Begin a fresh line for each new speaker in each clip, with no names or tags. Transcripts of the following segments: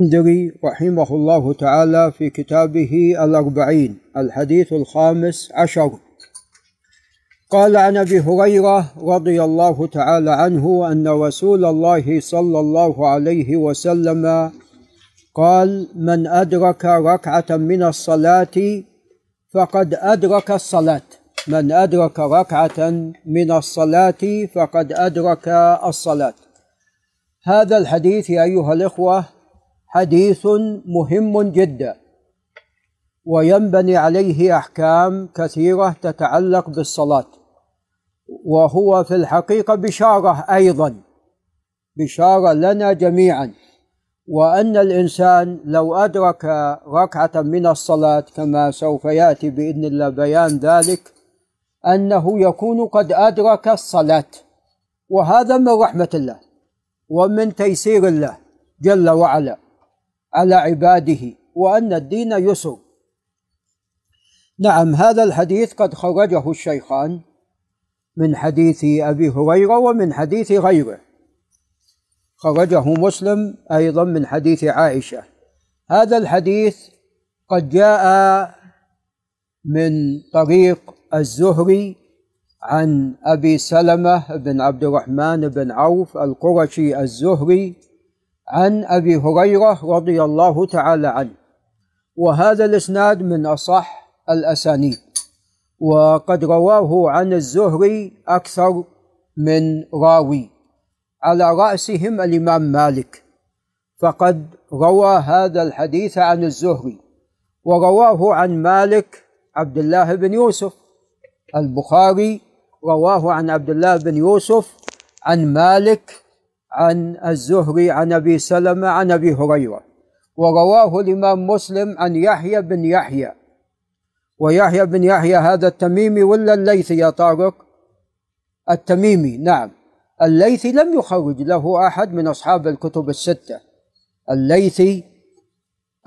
الاسكندري رحمه الله تعالى في كتابه الأربعين الحديث الخامس عشر. قال عن أبي هريرة رضي الله تعالى عنه أن رسول الله صلى الله عليه وسلم قال من أدرك ركعة من الصلاة فقد أدرك الصلاة. من أدرك ركعة من الصلاة فقد أدرك الصلاة. هذا الحديث يا أيها الإخوة حديث مهم جدا. وينبني عليه أحكام كثيرة تتعلق بالصلاة. وهو في الحقيقة بشارة أيضا. بشارة لنا جميعا. وأن الإنسان لو أدرك ركعة من الصلاة كما سوف يأتي بإذن الله بيان ذلك أنه يكون قد أدرك الصلاة. وهذا من رحمة الله. ومن تيسير الله جل وعلا. على عباده وأن الدين يسر. نعم هذا الحديث قد خرجه الشيخان من حديث أبي هريرة ومن حديث غيره. خرجه مسلم أيضا من حديث عائشة. هذا الحديث قد جاء من طريق الزهري عن أبي سلمة بن عبد الرحمن بن عوف القرشي الزهري عن أبي هريرة رضي الله تعالى عنه. وهذا الإسناد من أصح الأسانيد. وقد رواه عن الزهري أكثر من راوي. على رأسهم الإمام مالك. فقد روى هذا الحديث عن الزهري. ورواه عن مالك عبد الله بن يوسف. البخاري رواه عن عبد الله بن يوسف عن مالك عن الزهري عن أبي سلمة عن أبي هريرة ورواه الإمام مسلم عن يحيى بن يحيى. ويحيى بن يحيى هذا التميمي ولا الليثي يا طارق؟ التميمي نعم. الليثي لم يخرج له أحد من أصحاب الكتب الستة. الليثي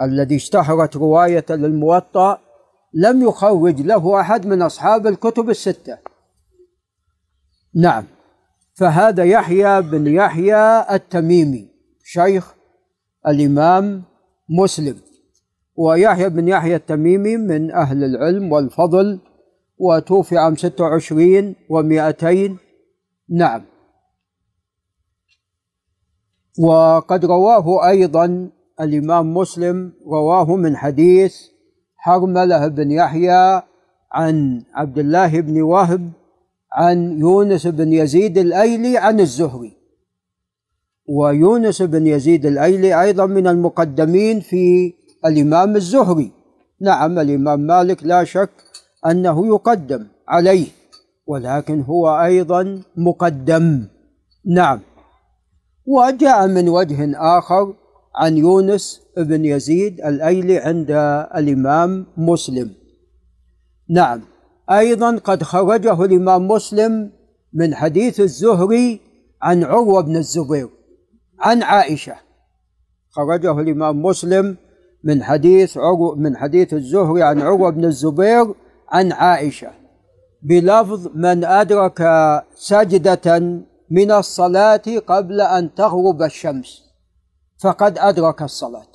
الذي اشتهرت رواية للموطأ لم يخرج له أحد من أصحاب الكتب الستة. نعم. فهذا يحيى بن يحيى التميمي شيخ الإمام مسلم. ويحيى بن يحيى التميمي من أهل العلم والفضل وتوفي عام 26 و200 نعم. وقد رواه أيضا الإمام مسلم رواه من حديث حرملة بن يحيى عن عبد الله بن وهب عن يونس بن يزيد الأيلي عن الزهري. ويونس بن يزيد الأيلي أيضا من المقدمين في الإمام الزهري. نعم الإمام مالك لا شك أنه يقدم عليه ولكن هو أيضا مقدم. نعم. وجاء من وجه آخر عن يونس بن يزيد الأيلي عند الإمام مسلم. نعم. أيضا قد خرجه الإمام مسلم من حديث الزهري عن عروة بن الزبير عن عائشة. خرجه الإمام مسلم من حديث عرو من حديث الزهري عن عروة بن الزبير عن عائشة. بلفظ من أدرك سجدة من الصلاة قبل أن تغرب الشمس فقد أدرك الصلاة.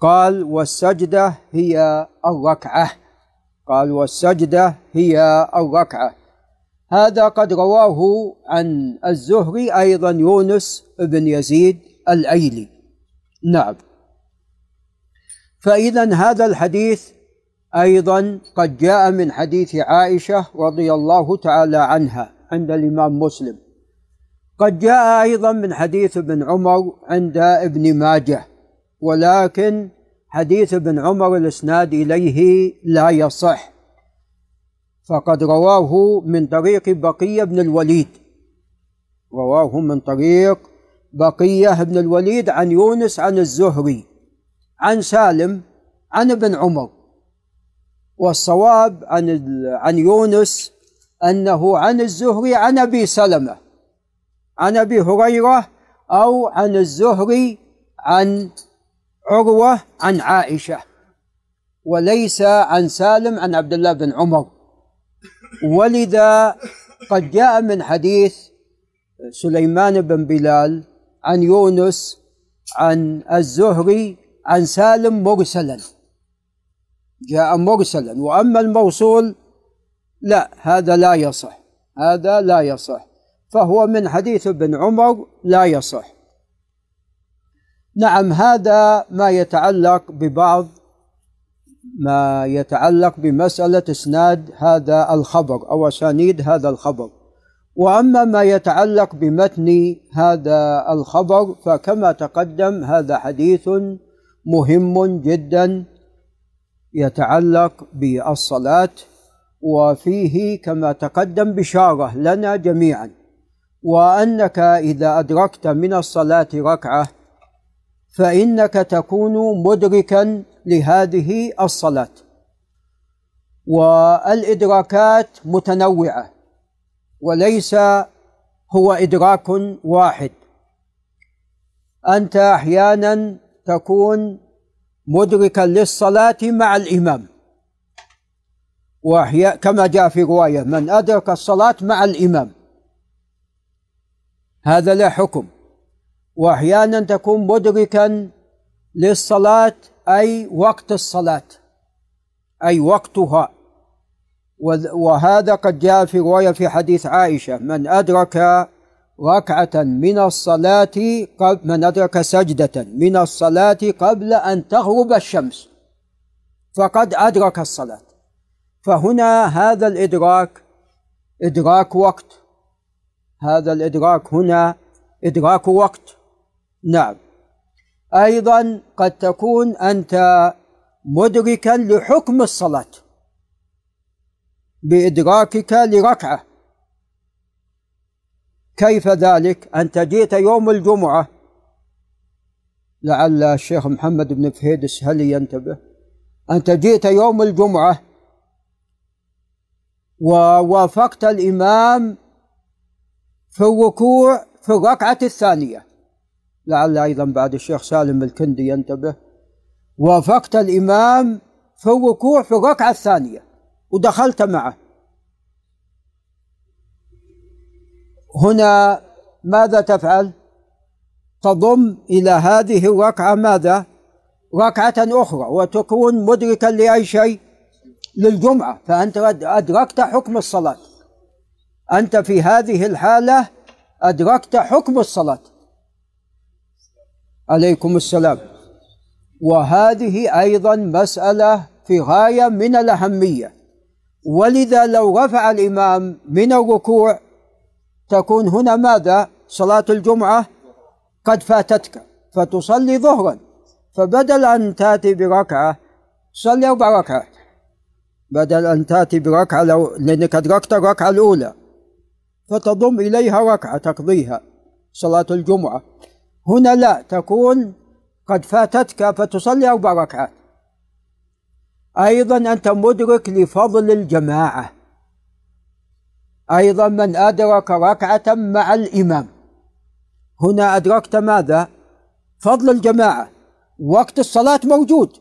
قال والسجدة هي الركعة. قال والسجدة هي الركعة. هذا قد رواه عن الزهري أيضا يونس بن يزيد الأيلي نعم. فإذا هذا الحديث أيضا قد جاء من حديث عائشة رضي الله تعالى عنها عند الإمام مسلم. قد جاء أيضا من حديث ابن عمر عند ابن ماجه ولكن حديث ابن عمر الإسناد إليه لا يصح. فقد رواه من طريق بقية بن الوليد. رواه من طريق بقية بن الوليد عن يونس عن الزهري عن سالم عن ابن عمر. والصواب عن عن يونس أنه عن الزهري عن أبي سلمة عن أبي هريرة أو عن الزهري عن عروة عن عائشة وليس عن سالم عن عبد الله بن عمر. ولذا قد جاء من حديث سليمان بن بلال عن يونس عن الزهري عن سالم مرسلا. جاء مرسلا وأما الموصول لا هذا لا يصح هذا لا يصح. فهو من حديث ابن عمر لا يصح. نعم هذا ما يتعلق ببعض ما يتعلق بمسألة إسناد هذا الخبر أو أسانيد هذا الخبر. وأما ما يتعلق بمتن هذا الخبر فكما تقدم هذا حديث مهم جدا يتعلق بالصلاة وفيه كما تقدم بشارة لنا جميعا. وأنك إذا أدركت من الصلاة ركعة فإنك تكون مدركا لهذه الصلاة. والإدراكات متنوعة وليس هو إدراك واحد. أنت أحيانا تكون مدركا للصلاة مع الإمام. وأحيانا كما جاء في رواية من أدرك الصلاة مع الإمام. هذا له حكم. وأحيانا تكون مدركا للصلاة أي وقت الصلاة أي وقتها. وهذا قد جاء في رواية في حديث عائشة من أدرك ركعة من الصلاة قبل من أدرك سجدة من الصلاة قبل أن تغرب الشمس فقد أدرك الصلاة. فهنا هذا الإدراك إدراك وقت. هذا الإدراك هنا إدراك وقت. نعم. أيضا قد تكون أنت مدركا لحكم الصلاة بإدراكك لركعة. كيف ذلك؟ انت جئت يوم الجمعة. لعل الشيخ محمد بن فهيدس هل ينتبه؟ انت جئت يوم الجمعة ووافقت الإمام في الركوع في الركعة الثانية. لعل أيضا بعد الشيخ سالم الكندي ينتبه وافقت الإمام في الركوع في الركعة الثانية ودخلت معه هنا ماذا تفعل؟ تضم إلى هذه الركعة ماذا؟ ركعة أخرى وتكون مدركا لأي شيء؟ للجمعة فأنت أدركت حكم الصلاة أنت في هذه الحالة أدركت حكم الصلاة عليكم السلام. وهذه أيضا مسألة في غاية من الأهمية. ولذا لو رفع الإمام من الركوع تكون هنا ماذا؟ صلاة الجمعة قد فاتتك فتصلي ظهرا. فبدل أن تأتي بركعة صلي أربع ركعات بدل أن تأتي بركعة لو لأنك أدركت الركعة الأولى فتضم إليها ركعة تقضيها صلاة الجمعة. هنا لا تكون قد فاتتك فتصلي أربع ركعات. أيضا أنت مدرك لفضل الجماعة. أيضا من أدرك ركعة مع الإمام. هنا أدركت ماذا؟ فضل الجماعة. وقت الصلاة موجود.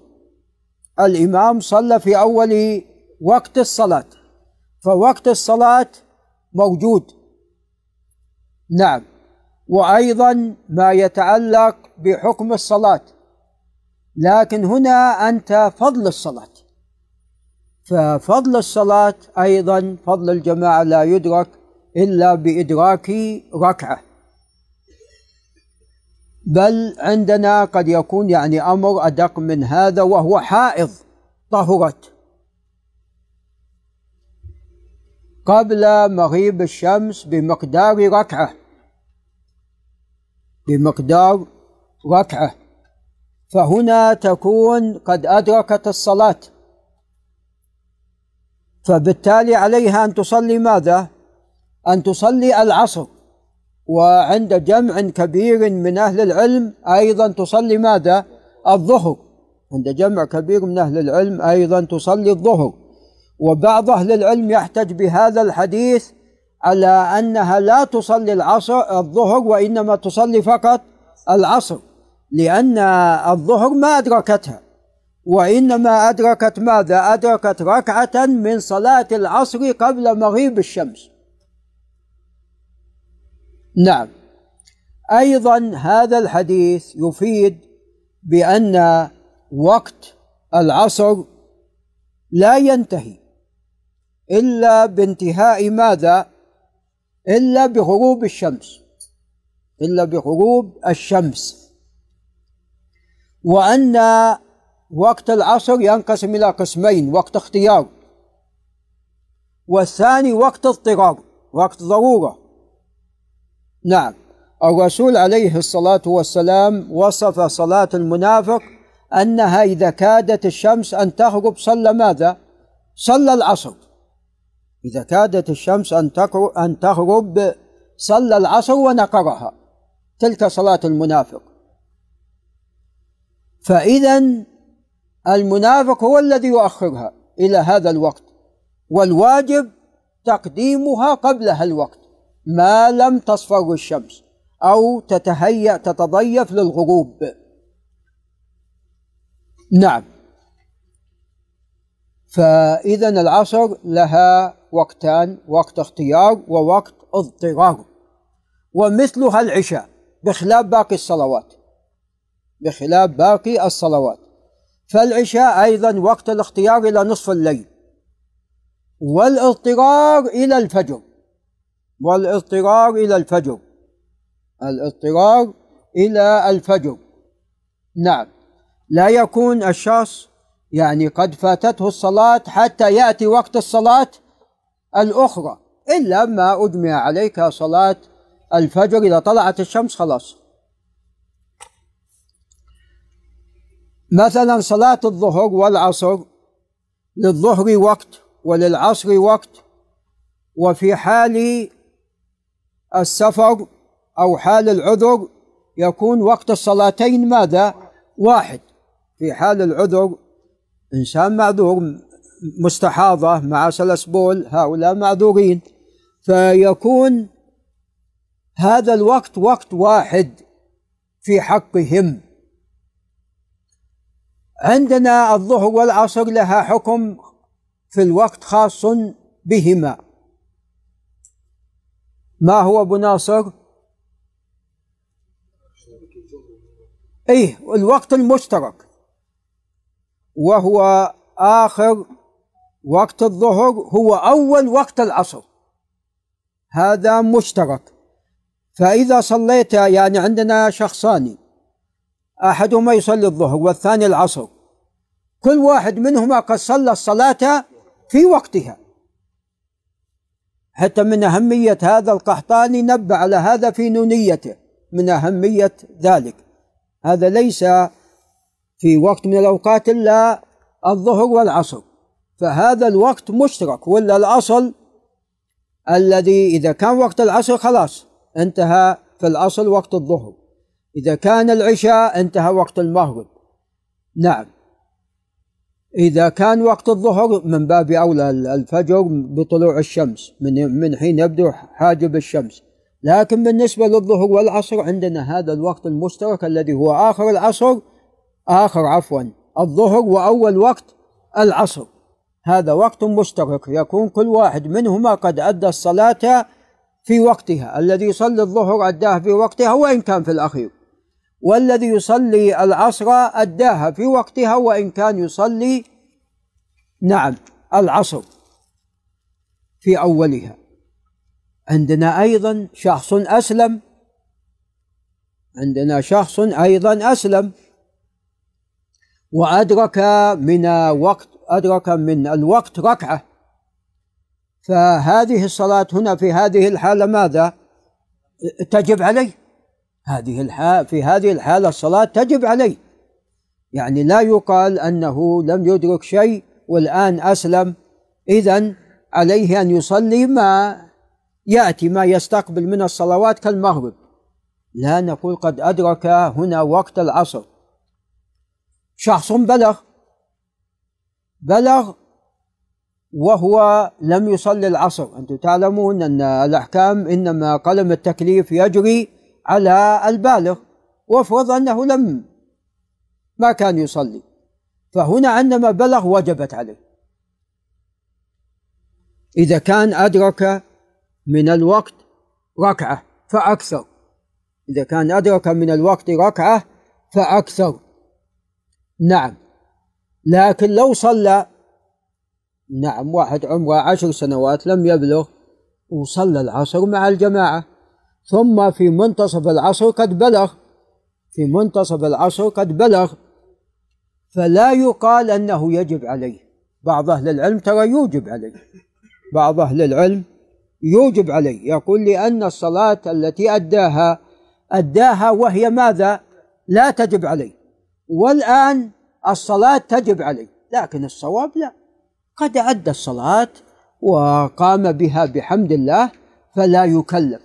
الإمام صلى في أول وقت الصلاة. فوقت الصلاة موجود. نعم. وأيضا ما يتعلق بحكم الصلاة. لكن هنا أنت فضل الصلاة. ففضل الصلاة أيضا فضل الجماعة لا يدرك إلا بإدراك ركعة. بل عندنا قد يكون يعني أمر أدق من هذا وهو حائض طهرت قبل مغيب الشمس بمقدار ركعة. بمقدار ركعة. فهنا تكون قد أدركت الصلاة. فبالتالي عليها أن تصلي ماذا؟ أن تصلي العصر. وعند جمع كبير من أهل العلم أيضا تصلي ماذا؟ الظهر. عند جمع كبير من أهل العلم أيضا تصلي الظهر. وبعض أهل العلم يحتج بهذا الحديث على أنها لا تصلي العصر الظهر وإنما تصلي فقط العصر لأن الظهر ما أدركتها وإنما أدركت ماذا؟ أدركت ركعة من صلاة العصر قبل مغيب الشمس. نعم. أيضا هذا الحديث يفيد بأن وقت العصر لا ينتهي إلا بانتهاء ماذا؟ إلا بغروب الشمس. إلا بغروب الشمس. وأن وقت العصر ينقسم إلى قسمين وقت اختيار. والثاني وقت اضطرار وقت ضرورة. نعم. الرسول عليه الصلاة والسلام وصف صلاة المنافق أنها إذا كادت الشمس أن تغرب صلى ماذا؟ صلى العصر. إذا كادت الشمس أن أن تغرب صلى العصر ونقرها. تلك صلاة المنافق. فإذا المنافق هو الذي يؤخرها إلى هذا الوقت والواجب تقديمها قبل الوقت. ما لم تصفر الشمس أو تتهيأ تتضيف للغروب. نعم. فإذا العصر لها وقتان وقت اختيار ووقت اضطرار ومثلها العشاء بخلاف باقي الصلوات. بخلاف باقي الصلوات. فالعشاء أيضا وقت الاختيار إلى نصف الليل. والإضطرار إلى الفجر. والإضطرار إلى الفجر. الإضطرار إلى الفجر. نعم. لا يكون الشخص يعني قد فاتته الصلاة حتى يأتي وقت الصلاة الأخرى. إلا ما أجمع عليك صلاة الفجر إذا طلعت الشمس خلاص. مثلا صلاة الظهر والعصر للظهر وقت وللعصر وقت. وفي حال السفر أو حال العذر يكون وقت الصلاتين ماذا؟ واحد. في حال العذر إنسان معذور مستحاضة مع سلس بول هؤلاء معذورين. فيكون هذا الوقت وقت واحد في حقهم. عندنا الظهر والعصر لها حكم في الوقت خاص بهما. ما هو أبو ناصر؟ إيه الوقت المشترك. وهو آخر وقت الظهر هو أول وقت العصر. هذا مشترك. فإذا صليت يعني عندنا شخصان أحدهما يصلي الظهر والثاني العصر. كل واحد منهما قد صلى الصلاة في وقتها. حتى من أهمية هذا القحطاني نبه على هذا في نونيته. من أهمية ذلك. هذا ليس في وقت من الأوقات إلا الظهر والعصر. فهذا الوقت مشترك ولا الأصل؟ الذي إذا كان وقت العصر خلاص انتهى في الأصل وقت الظهر. إذا كان العشاء انتهى وقت المغرب. نعم. إذا كان وقت الظهر من باب أولى الفجر بطلوع الشمس من من حين يبدو حاجب الشمس. لكن بالنسبة للظهر والعصر عندنا هذا الوقت المشترك الذي هو آخر العصر. آخر عفوا الظهر وأول وقت العصر. هذا وقت مشترك يكون كل واحد منهما قد أدى الصلاة في وقتها. الذي يصلي الظهر أداه في وقتها وإن كان في الأخير. والذي يصلي العصر أداها في وقتها وإن كان يصلي نعم العصر في أولها. عندنا أيضا شخص أسلم. عندنا شخص أيضا أسلم. وأدرك من وقت أدرك من الوقت ركعة. فهذه الصلاة هنا في هذه الحالة ماذا؟ تجب عليه هذه الحالة في هذه الحالة الصلاة تجب عليه يعني لا يقال أنه لم يدرك شيء والآن أسلم. إذا عليه أن يصلي ما يأتي ما يستقبل من الصلوات كالمغرب. لا نقول قد أدرك هنا وقت العصر. شخص بلغ. بلغ وهو لم يصلي العصر. أنتم تعلمون أن الأحكام إنما قلم التكليف يجري على البالغ وافرض أنه لم ما كان يصلي. فهنا عندما بلغ وجبت عليه. إذا كان أدرك من الوقت ركعة فأكثر. إذا كان أدرك من الوقت ركعة فأكثر. نعم. لكن لو صلى نعم واحد عمره عشر سنوات لم يبلغ وصلى العصر مع الجماعة. ثم في منتصف العصر قد بلغ في منتصف العصر قد بلغ. فلا يقال أنه يجب عليه. بعض أهل العلم ترى يوجب عليه. بعض أهل العلم يوجب عليه. يقول لأن الصلاة التي أداها أداها وهي ماذا؟ لا تجب عليه. والآن الصلاة تجب عليه لكن الصواب لا. قد أدى الصلاة وقام بها بحمد الله فلا يكلف.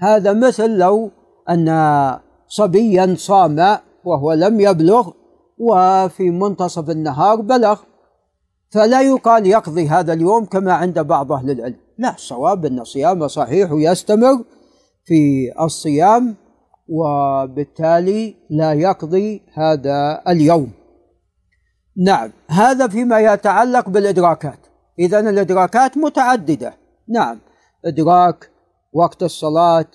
هذا مثل لو أن صبيا صام وهو لم يبلغ وفي منتصف النهار بلغ فلا يقال يقضي هذا اليوم كما عند بعض أهل العلم. لا الصواب أن صيامه صحيح ويستمر في الصيام وبالتالي لا يقضي هذا اليوم. نعم. هذا فيما يتعلق بالإدراكات. إذا الإدراكات متعددة. نعم. إدراك وقت الصلاة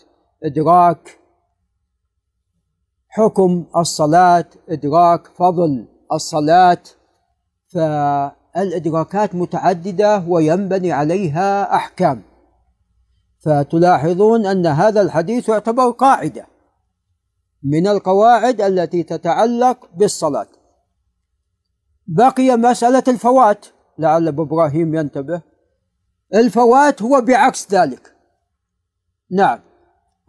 إدراك حكم الصلاة إدراك فضل الصلاة. فالإدراكات متعددة وينبني عليها أحكام. فتلاحظون أن هذا الحديث يعتبر قاعدة من القواعد التي تتعلق بالصلاة. بقي مسألة الفوات. لعل أبو إبراهيم ينتبه. الفوات هو بعكس ذلك. نعم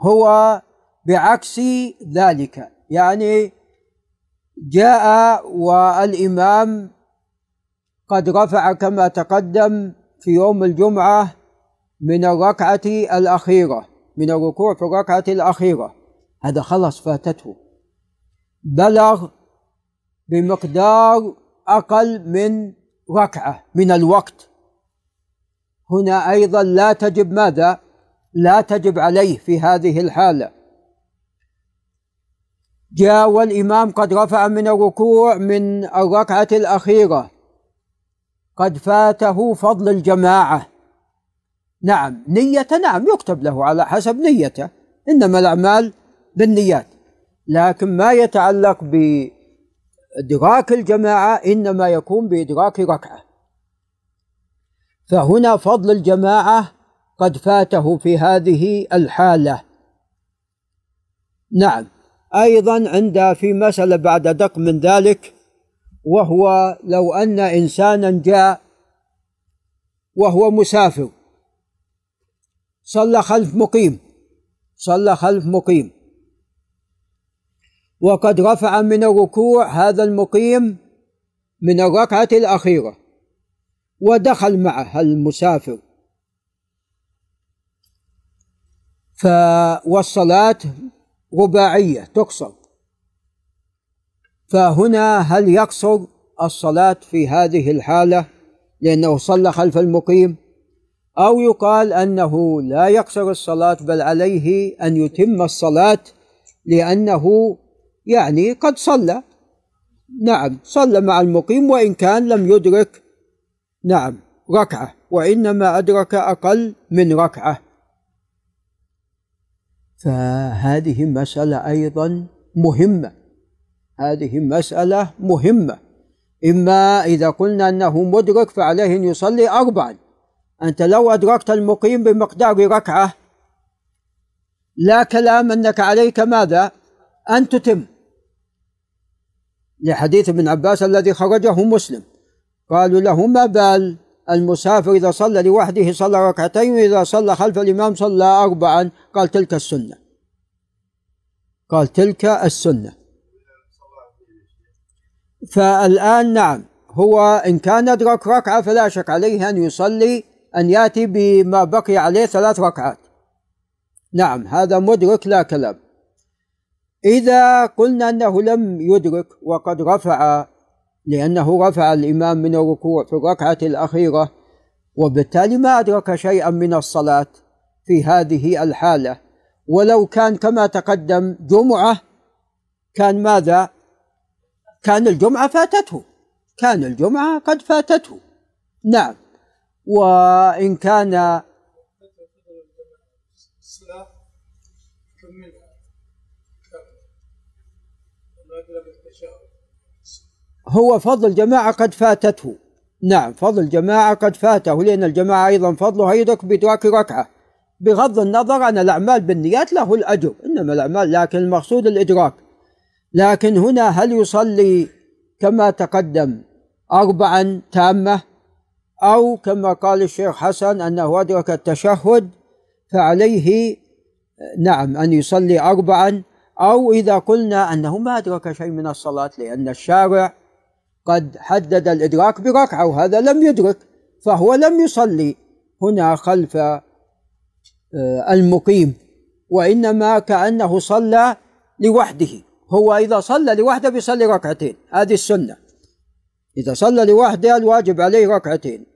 هو بعكس ذلك. يعني جاء والإمام قد رفع كما تقدم في يوم الجمعة من الركعة الأخيرة من الركوع في الركعة الأخيرة. هذا خلص فاتته. بلغ بمقدار أقل من ركعة من الوقت. هنا أيضا لا تجب ماذا؟ لا تجب عليه في هذه الحالة. جاء والإمام قد رفع من الركوع من الركعة الأخيرة. قد فاته فضل الجماعة. نعم نية نعم يكتب له على حسب نيته إنما الأعمال بالنيات. لكن ما يتعلق بإدراك الجماعة إنما يكون بإدراك ركعة. فهنا فضل الجماعة قد فاته في هذه الحالة. نعم أيضا عند في مسألة بعد دق من ذلك وهو لو أن إنسانا جاء وهو مسافر صلى خلف مقيم صلى خلف مقيم. وقد رفع من الركوع هذا المقيم من الركعة الأخيرة ودخل معه المسافر. ف والصلاة رباعية تقصر فهنا هل يقصر الصلاة في هذه الحالة لأنه صلى خلف المقيم؟ أو يقال أنه لا يقصر الصلاة بل عليه أن يتم الصلاة لأنه يعني قد صلى. نعم صلى مع المقيم وإن كان لم يدرك. نعم ركعة وإنما أدرك أقل من ركعة. فهذه مسألة أيضا مهمة. هذه مسألة مهمة. إما إذا قلنا أنه مدرك فعليه أن يصلي أربعا. أنت لو أدركت المقيم بمقدار ركعة لا كلام أنك عليك ماذا؟ أن تتم. لحديث ابن عباس الذي خرجه مسلم. قالوا له ما بال المسافر إذا صلى لوحده صلى ركعتين وإذا صلى خلف الإمام صلى أربعا. قال تلك السنة. قال تلك السنة. فالآن نعم هو إن كان أدرك ركعة فلا شك عليه أن يصلي أن يأتي بما بقي عليه ثلاث ركعات. نعم هذا مدرك لا كلام. إذا قلنا أنه لم يدرك وقد رفع لأنه رفع الإمام من الركوع في الركعة الأخيرة وبالتالي ما أدرك شيئا من الصلاة في هذه الحالة. ولو كان كما تقدم جمعة كان ماذا؟ كان الجمعة فاتته. كان الجمعة قد فاتته. نعم. وإن كان هو فضل جماعة قد فاتته. نعم فضل جماعة قد فاته لأن الجماعة أيضا فضلها يدرك بإدراك ركعة. بغض النظر عن الأعمال بالنيات له الأجر إنما الأعمال لكن المقصود الإدراك. لكن هنا هل يصلي كما تقدم أربعا تامة؟ أو كما قال الشيخ حسن أنه أدرك التشهد فعليه نعم أن يصلي أربعا أو إذا قلنا أنه ما أدرك شيء من الصلاة لأن الشارع قد حدد الإدراك بركعة وهذا لم يدرك فهو لم يصلي هنا خلف آه، المقيم وإنما كأنه صلى لوحده. هو إذا صلى لوحده بيصلي ركعتين هذه السنة. إذا صلى لوحده الواجب عليه ركعتين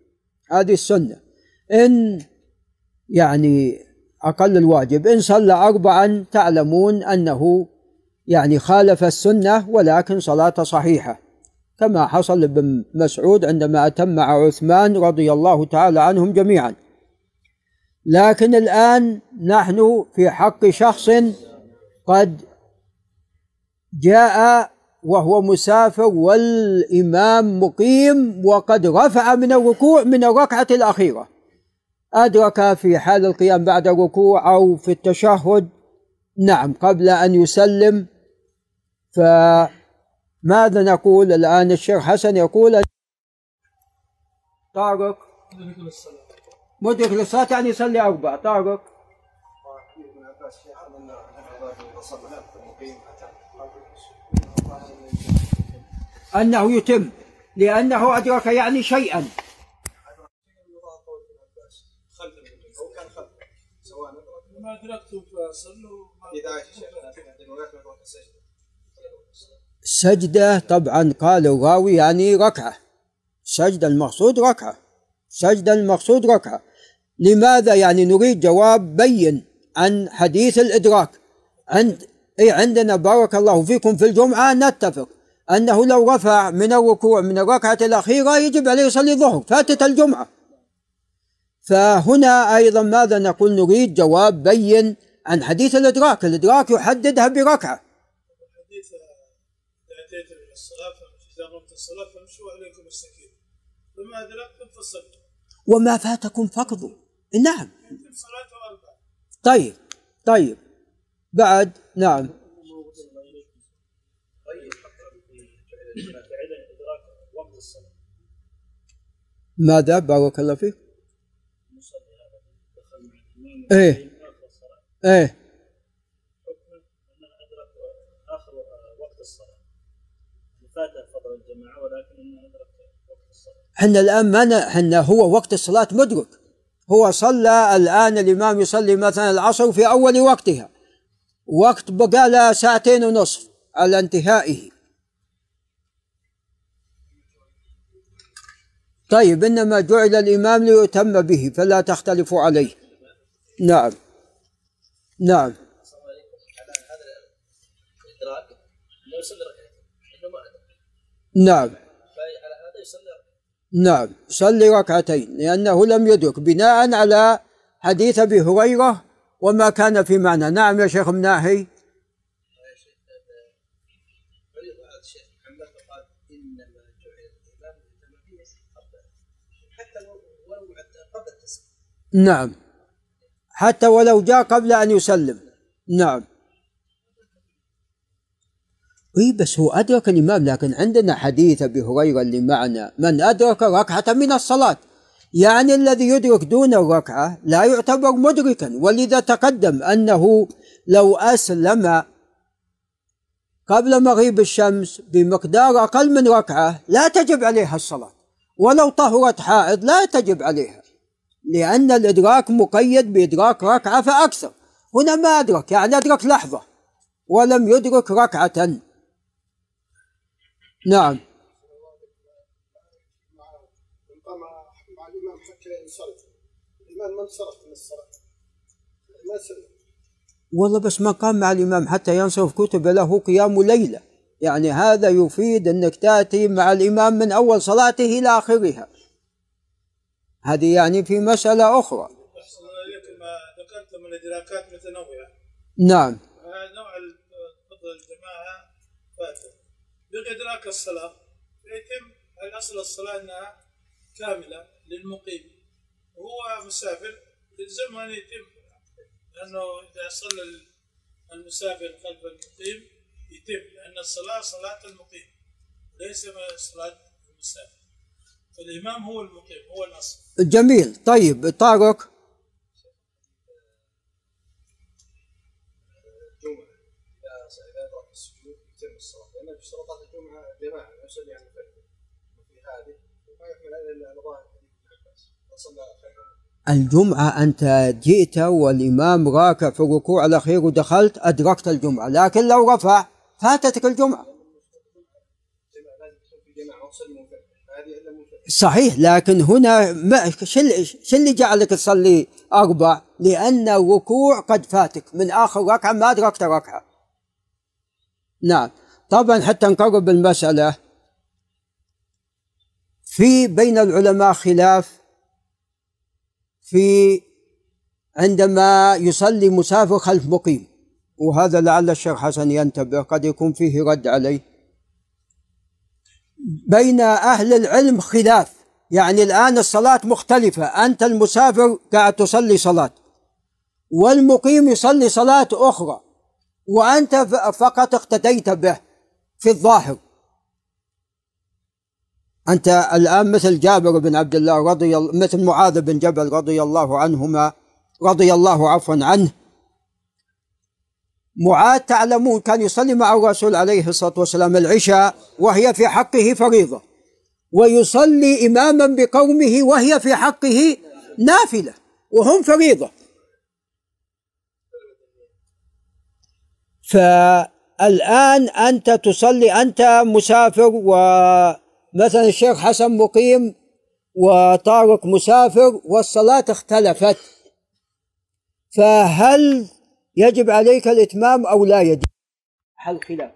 هذه السنة. إن يعني أقل الواجب. إن صلى أربعا تعلمون أنه يعني خالف السنة ولكن صلاة صحيحة. كما حصل لابن مسعود عندما أتم مع عثمان رضي الله تعالى عنهم جميعا. لكن الآن نحن في حق شخص قد جاء وهو مسافر والإمام مقيم وقد رفع من الركوع من الركعة الأخيرة. أدرك في حال القيام بعد الركوع أو في التشهد. نعم قبل أن يسلم. فماذا نقول؟ الآن الشيخ حسن يقول طارق. مدرك للصلاة يعني يصلي أربع طارق. أنه يتم لأنه أدرك يعني شيئا. ما أدركته فصلوا سجدة طبعا قال الراوي يعني ركعة. سجدة المقصود ركعة. سجدة المقصود ركعة. لماذا يعني نريد جواب بين عن حديث الإدراك؟ عند أي عندنا بارك الله فيكم في الجمعة نتفق أنه لو رفع من الركوع من الركعة الأخيرة يجب عليه يصلي الظهر فاتت الجمعة. فهنا أيضا ماذا نقول؟ نريد جواب بين عن حديث الإدراك الإدراك يحددها بركعة.
حديث الصلاة الصلاة فامشوا عليكم السكينة. وما أدركتم فصلوا
وما فاتكم فقدوا نعم. طيب طيب. بعد نعم. ماذا؟ بارك الله فيك إيه إيه اخر وقت الصلاه فات فضل الجماعه ولكن ادرك وقت الصلاه إحنا الآن ما إحنا هو وقت الصلاة مدرك. هو صلى الآن الإمام يصلي مثلا العصر في أول وقتها. وقت بقى له ساعتين ونصف على انتهائه. طيب إنما جعل الإمام ليؤتم به فلا تختلفوا عليه. نعم. نعم. نعم. نعم. يصلي ركعتين لأنه لم يدرك بناء على حديث أبي هريرة وما كان في معنى. نعم يا شيخ مناهي. نعم. حتى ولو جاء قبل أن يسلم. نعم. إي بس هو أدرك الإمام لكن عندنا حديث أبي هريرة اللي معنا. من أدرك ركعة من الصلاة يعني الذي يدرك دون الركعة لا يعتبر مدركا. ولذا تقدم أنه لو أسلم قبل مغيب الشمس بمقدار أقل من ركعة لا تجب عليها الصلاة. ولو طهرت حائض لا تجب عليها. لأن الإدراك مقيد بإدراك ركعة فأكثر. هنا ما أدرك يعني أدرك لحظة ولم يدرك ركعة. نعم. مع الإمام حتى ينصرف الإمام ما انصرف من الصلاة؟ ما سلم والله بس ما قام مع الإمام حتى ينصرف كتب له قيام ليلة. يعني هذا يفيد أنك تأتي مع الإمام من أول صلاته إلى آخرها. هذه يعني في مسألة أخرى.
أحسن إليكم ذكرتم الإدراكات متنوعة.
نعم.
نوع فضل الجماعة فاتت. بإدراك الصلاة. فيتم الأصل الصلاة أنها كاملة للمقيم. وهو مسافر. يلزمه ان يتم لأنه إذا صلى المسافر خلف المقيم يتم لأن الصلاة صلاة المقيم ليس صلاة المسافر. فالإمام هو المقيم هو الأصل.
جميل. طيب طارق الجمعة أنت جئت والإمام راكع في الركوع الأخير ودخلت أدركت الجمعة لكن لو رفع فاتتك الجمعة. صحيح لكن هنا ما شو اللي جعلك تصلي أربع لأن الركوع قد فاتك. من آخر ركعة ما أدركت ركعة. نعم. طبعا حتى نقرب المسألة. في بين العلماء خلاف في عندما يصلي مسافر خلف مقيم. وهذا لعل الشيخ حسن ينتبه قد يكون فيه رد عليه. بين أهل العلم خلاف. يعني الآن الصلاة مختلفة. أنت المسافر قاعد تصلي صلاة والمقيم يصلي صلاة أخرى وأنت فقط اقتديت به في الظاهر. أنت الآن مثل جابر بن عبد الله رضي مثل معاذ بن جبل رضي الله عنهما رضي الله عفوا عنه معاذ تعلمون كان يصلي مع الرسول عليه الصلاة والسلام العشاء وهي في حقه فريضة. ويصلي إماما بقومه وهي في حقه نافلة وهم فريضة. فالآن أنت تصلي أنت مسافر ومثلا الشيخ حسن مقيم وطارق مسافر والصلاة اختلفت. فهل يجب عليك الإتمام أو لا يجب. حل خلاف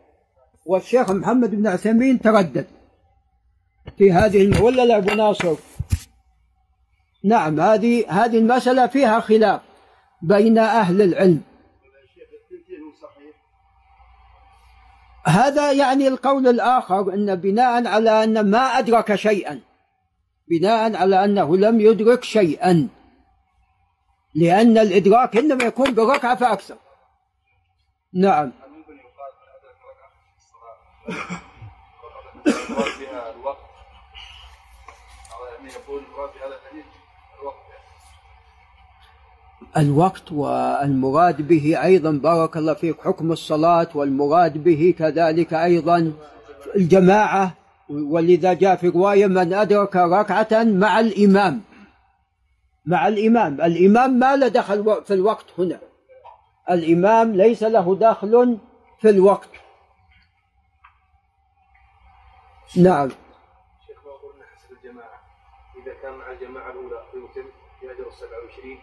والشيخ محمد بن عثيمين تردد في هذه ولا لا أبو ناصر؟ نعم هذه هذه المسألة فيها خلاف بين أهل العلم. هذا يعني القول الآخر أن بناء على أن ما أدرك شيئا بناء على أنه لم يدرك شيئا. لأن الإدراك إنما يكون بركعة فأكثر. نعم.
الوقت
والمراد به أيضا بارك الله فيك حكم الصلاة والمراد به كذلك أيضا الجماعة ولذا جاء في رواية من أدرك ركعة مع الإمام. مع الإمام. الإمام ما له دخل في الوقت هنا. الإمام ليس له دخل في الوقت. نعم.
شيخ ما قلنا حسب الجماعة. إذا كان مع الجماعة الأولى فيتم بأجر السبعة وعشرين.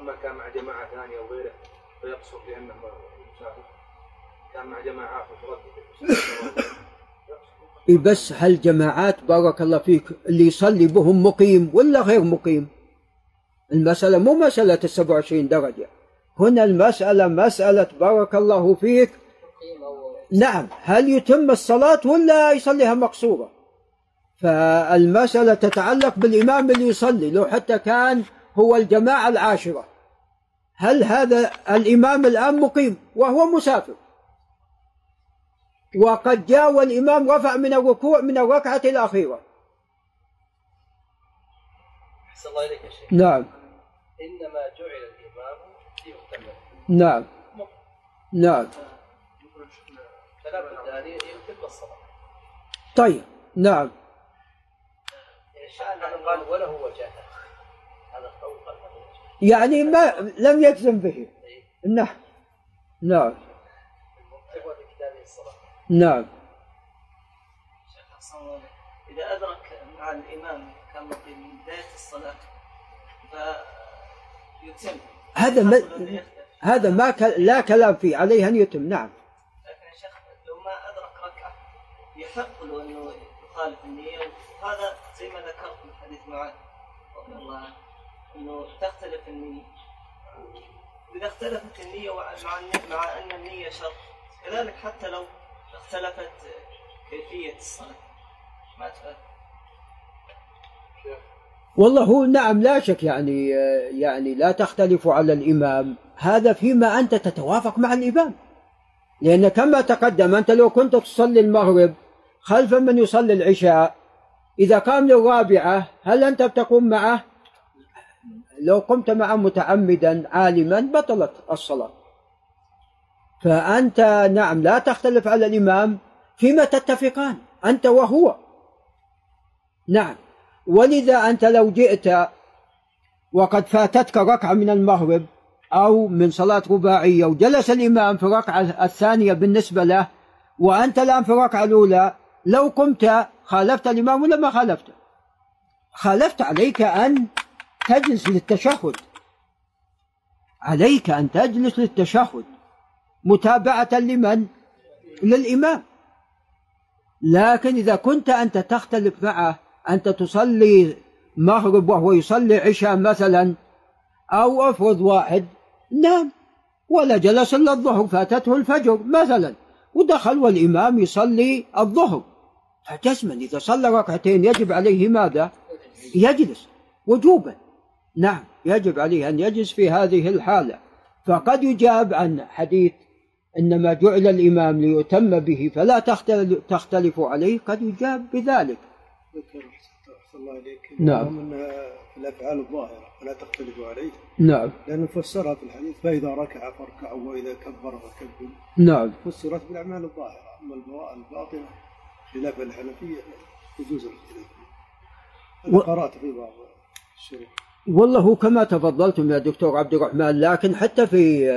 أما كان مع جماعة ثانية أو غيره فيقصر لأنه مسافر كان مع جماعة فتردد
بس هالجماعات بارك الله فيك اللي يصلي بهم مقيم ولا غير مقيم؟ المسألة مو مسألة السبع وعشرين درجة. هنا المسألة مسألة بارك الله فيك. نعم هل يتم الصلاة ولا يصليها مقصورة؟ فالمسألة تتعلق بالإمام اللي يصلي لو حتى كان هو الجماعة العاشرة. هل هذا الإمام الآن مقيم وهو مسافر؟ وقد جاء والإمام رفع من الركوع من الركعة الأخيرة.
أحسن الله إليك يا شيخ.
نعم.
إنما جعل الإمام ليؤتم
نعم. نعم.
فلا بد أن يتم الصلاة
طيب. نعم.
إن شاء الله قال وله وجهه. هذا القول قال
يعني ما لم يجزم به. نعم. نعم.
هو في كتابه الصلاة
نعم.
شيخ أحسن. إذا أدرك مع الإمام كان مقيم من بداية الصلاة. فيتم
هذا ما. هذا ما ك... لا كلام فيه عليه أن يتم نعم.
لكن يا شيخ لو ما أدرك ركعة يحق له أنه يخالف النية. وهذا زي ما ذكرت في حديث معاذ رضي الله عنه أنه تختلف النية. إذا اختلفت النية مع مع أن النية شرط كذلك حتى لو اختلفت كيفية الصلاة. ما تفهم؟
والله هو نعم لا شك يعني يعني لا تختلف على الإمام. هذا فيما أنت تتوافق مع الإمام. لأن كما تقدم أنت لو كنت تصلي المغرب خلف من يصلي العشاء إذا قام للرابعة هل أنت بتقوم معه؟ لو قمت معه متعمدا عالما بطلت الصلاة. فأنت نعم لا تختلف على الإمام فيما تتفقان أنت وهو. نعم. ولذا أنت لو جئت وقد فاتتك ركعة من المغرب أو من صلاة رباعية وجلس الإمام في الركعة الثانية بالنسبة له وأنت الآن في الركعة الأولى لو قمت خالفت الإمام ولا ما خالفته خالفت عليك أن تجلس للتشهد. عليك أن تجلس للتشهد. متابعة لمن؟ للإمام. لكن إذا كنت أنت تختلف معه أنت تصلي مغرب وهو يصلي عشاء مثلا أو أفرض واحد نام ولا جلس إلا الظهر فاتته الفجر مثلا ودخل والإمام يصلي الظهر. فجزما إذا صلى ركعتين يجب عليه ماذا؟ يجلس وجوبا. نعم يجب عليه أن يجلس في هذه الحالة. فقد يجاب عن حديث إنما جعل الإمام ليؤتم به فلا تختلف عليه قد يجاب بذلك.
ذكر الله إليك
نعم.
من الأفعال الظاهرة فلا تختلفوا عليه.
نعم.
لأنه فسرها في الحديث فإذا ركع فاركع وإذا كبر فكبر.
نعم.
فسرت بالأعمال الظاهرة أما الباطنة خلاف الحنفية يجوز الاختلاف
و...
قرأت في بعض الشروط
والله كما تفضلتم يا دكتور عبد الرحمن لكن حتى في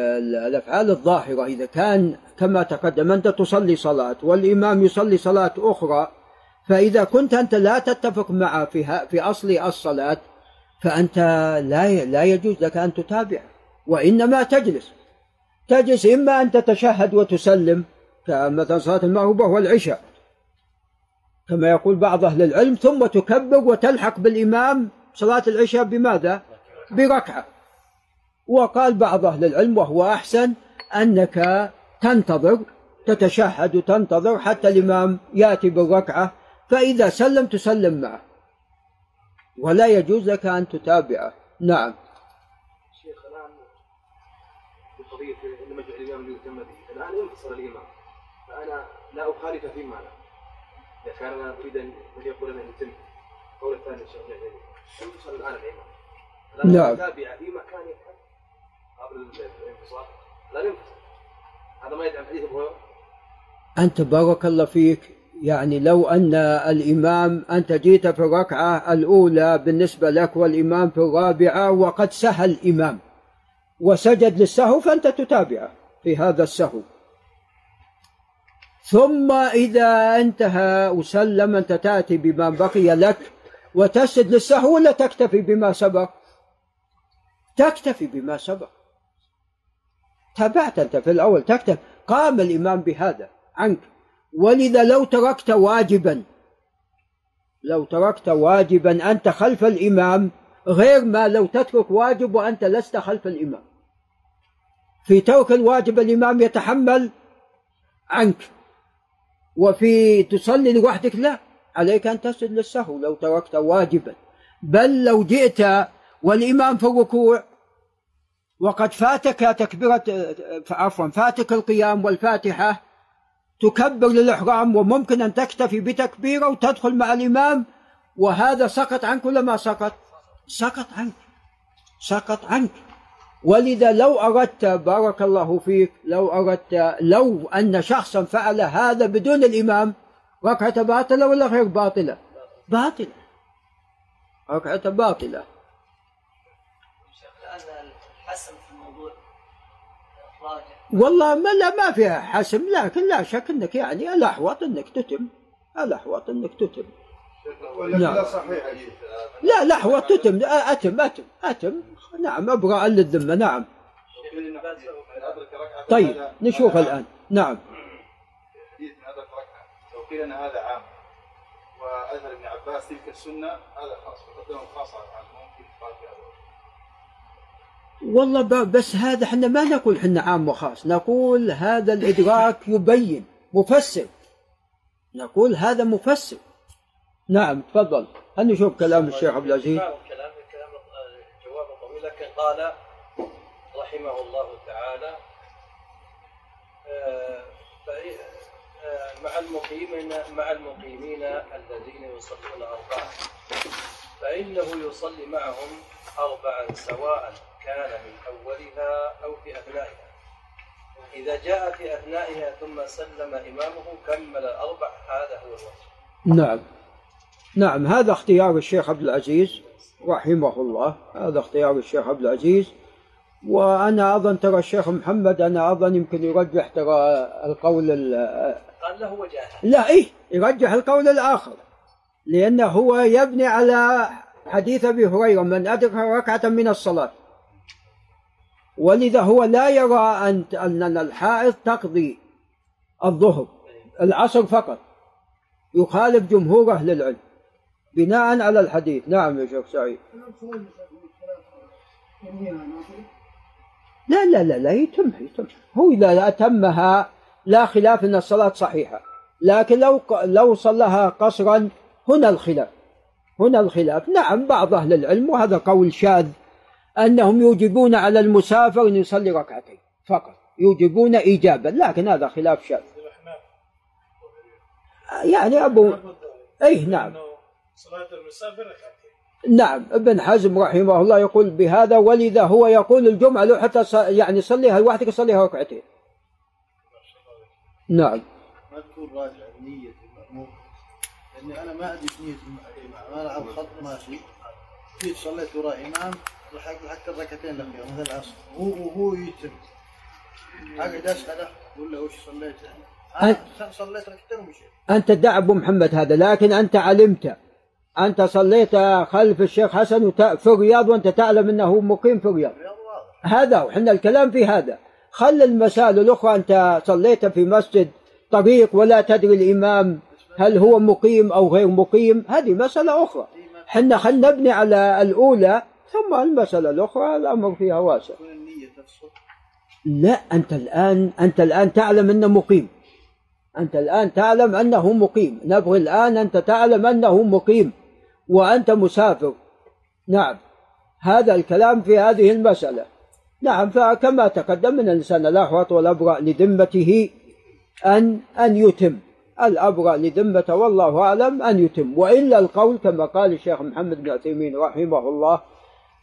الأفعال الظاهرة إذا كان كما تقدم أنت تصلي صلاة والإمام يصلي صلاة أخرى فإذا كنت أنت لا تتفق معه في في أصل الصلاة فأنت لا لا يجوز لك أن تتابع وإنما تجلس. تجلس إما أن تتشهد وتسلم كمثلا صلاة المغرب والعشاء كما يقول بعض أهل العلم ثم تكبر وتلحق بالإمام صلاة العشاء بماذا؟ بركعة. وقال بعض أهل العلم وهو أحسن أنك تنتظر تتشهد وتنتظر حتى الإمام يأتي بالركعة فإذا سلم تسلم معه. ولا يجوز لك أن تتابعه. نعم.
شيخ الآن في قضية لما جعل الإمام ليتم به. الآن انفصل الإمام. فأنا لا أخالف في معنى. إذا كان أنا أريد أن يقول أنا يتم. قول الثاني الشيخ ينفصل الآن الإمام؟
نعم.
تابع في مكان قبل الانفصال. لا ينفصل هذا ما يدعم حديث أبو
أنت بارك الله فيك. يعني لو أن الإمام أنت جيت في الركعة الأولى بالنسبة لك والإمام في الرابعة وقد سهى الإمام وسجد للسهو فأنت تتابعه في هذا السهو. ثم إذا انتهى وسلم أنت تأتي بما بقي لك وتسجد للسهو ولا تكتفي بما سبق؟ تكتفي بما سبق. تابعت أنت في الأول تكتفي. قام الإمام بهذا عنك. ولذا لو تركت واجبا لو تركت واجبا أنت خلف الإمام غير ما لو تترك واجب وأنت لست خلف الإمام. في ترك الواجب الإمام يتحمل عنك وفي تصلي لوحدك لا عليك أن تسجد للسهو لو تركت واجبا. بل لو جئت والإمام في الركوع وقد فاتك تكبيرة عفوا فاتك القيام والفاتحة تكبر للإحرام وممكن أن تكتفي بتكبيرة وتدخل مع الإمام وهذا سقط عنك ولا ما سقط؟ سقط عنك سقط عنك ولذا لو أردت بارك الله فيك لو أردت لو أن شخصا فعل هذا بدون الإمام ركعة باطلة ولا غير باطلة؟ باطلة ركعة باطلة
شيخ الآن الحسم في الموضوع راجع
والله ما لا ما فيها حسم لكن لا شك إنك يعني الأحوط إنك تتم. الأحوط إنك تتم.
ولا
نعم.
لا صحيح
لا الأحوط تتم. أتم أتم أتم. نعم ابراء للذمه نعم. طيب نشوف الآن. نعم.
قيل أن هذا عام. وأذهب ابن عباس تلك السنة. هذا خاص وقدمه خاصة عن ممكن قال هذا
والله بس هذا إحنا ما نقول إحنا عام وخاص. نقول هذا الإدراك يبين مفسر. نقول هذا مفسر. نعم تفضل. هل نشوف كلام الشيخ عبد العزيز؟
كلام كلام كلام جواب طويل لكن قال رحمه الله تعالى آه، آه، مع المقيمين مع المقيمين الذين يصلون أربعة فإنه يصلي معهم أربعا سواء. كان من أولها أو في أثنائها إذا جاء في أثنائها ثم سلم إمامه كمل الأربع هذا هو الوجه.
نعم. نعم هذا اختيار الشيخ عبد العزيز رحمه الله. هذا اختيار الشيخ عبد العزيز. وأنا أظن ترى الشيخ محمد أنا أظن يمكن يرجح ترى القول ال-
قال له وجاهه
لا إيه يرجح القول الآخر. لأنه هو يبني على حديث أبي هريرة من أدرك ركعة من الصلاة. ولذا هو لا يرى أن أن الحائض تقضي الظهر العصر فقط. يخالف جمهور أهل العلم بناء على الحديث. نعم يا شيخ سعيد. لا لا لا لا يتم يتم. هو إذا أتمها لا خلاف أن الصلاة صحيحة لكن لو لو صلىها قصرا هنا الخلاف. هنا الخلاف. نعم بعض أهل العلم وهذا قول شاذ أنهم يوجبون على المسافر أن يصلي ركعتين فقط. يوجبون إيجابا لكن هذا خلاف شاذ يعني أبو أي نعم.
صلاة المسافر ركعتين
نعم ابن حزم رحمه الله يقول بهذا ولذا هو يقول الجمعة لو حتى يعني صليها لوحدك صليها ركعتين. نعم.
ما تكون راجع نية المأموم. لأني أنا ما أدري نية الإمام أنا ألعب خط ماشي. جيت صليت وراء إمام. لحقت الركعتين الأخيرة مثل العصر. وهو وهو يتم. أقعد أسأله ولا وش صليت؟ أنا صليت ركعتين ومشيت.
أنت ادعى أبو محمد هذا لكن أنت علمت. أنت صليت خلف الشيخ حسن في الرياض وأنت تعلم أنه مقيم في الرياض. هذا وحنا الكلام في هذا. خل المسائل الأخرى أنت صليت في مسجد طريق ولا تدري الإمام هل هو مقيم أو غير مقيم. هذه مسألة أخرى. حنا خل نبني على الأولى ثم المسألة الأخرى الأمر فيها واسع. لا أنت الآن أنت الآن تعلم أنه مقيم. أنت الآن تعلم أنه مقيم. نبغي الآن أنت تعلم أنه مقيم وأنت مسافر. نعم. هذا الكلام في هذه المسألة. نعم فكما تقدم من الإنسان الأحوط والأبرأ لذمته أن أن يتم. الأبرأ لذمته والله أعلم أن يتم. وإلا القول كما قال الشيخ محمد بن عثيمين رحمه الله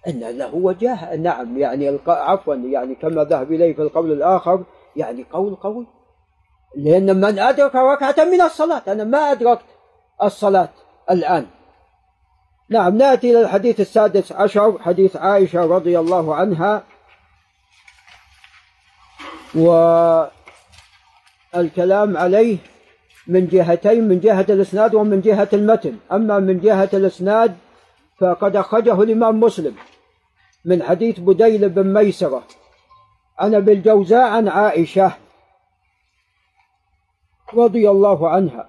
أن له وجاهة نعم يعني. عفوا يعني كما ذهب إليه في القول الآخر يعني قول قوي. لأن من أدرك ركعة من الصلاة أنا ما أدركت الصلاة الآن. نعم نأتي إلى الحديث السادس عشر حديث عائشة رضي الله عنها. والكلام عليه من جهتين من جهة الإسناد ومن جهة المتن. أما من جهة الإسناد فقد أخرجه الإمام مسلم. من حديث بديل بن ميسرة. عن أبي الجوزاء عن عائشة رضي الله عنها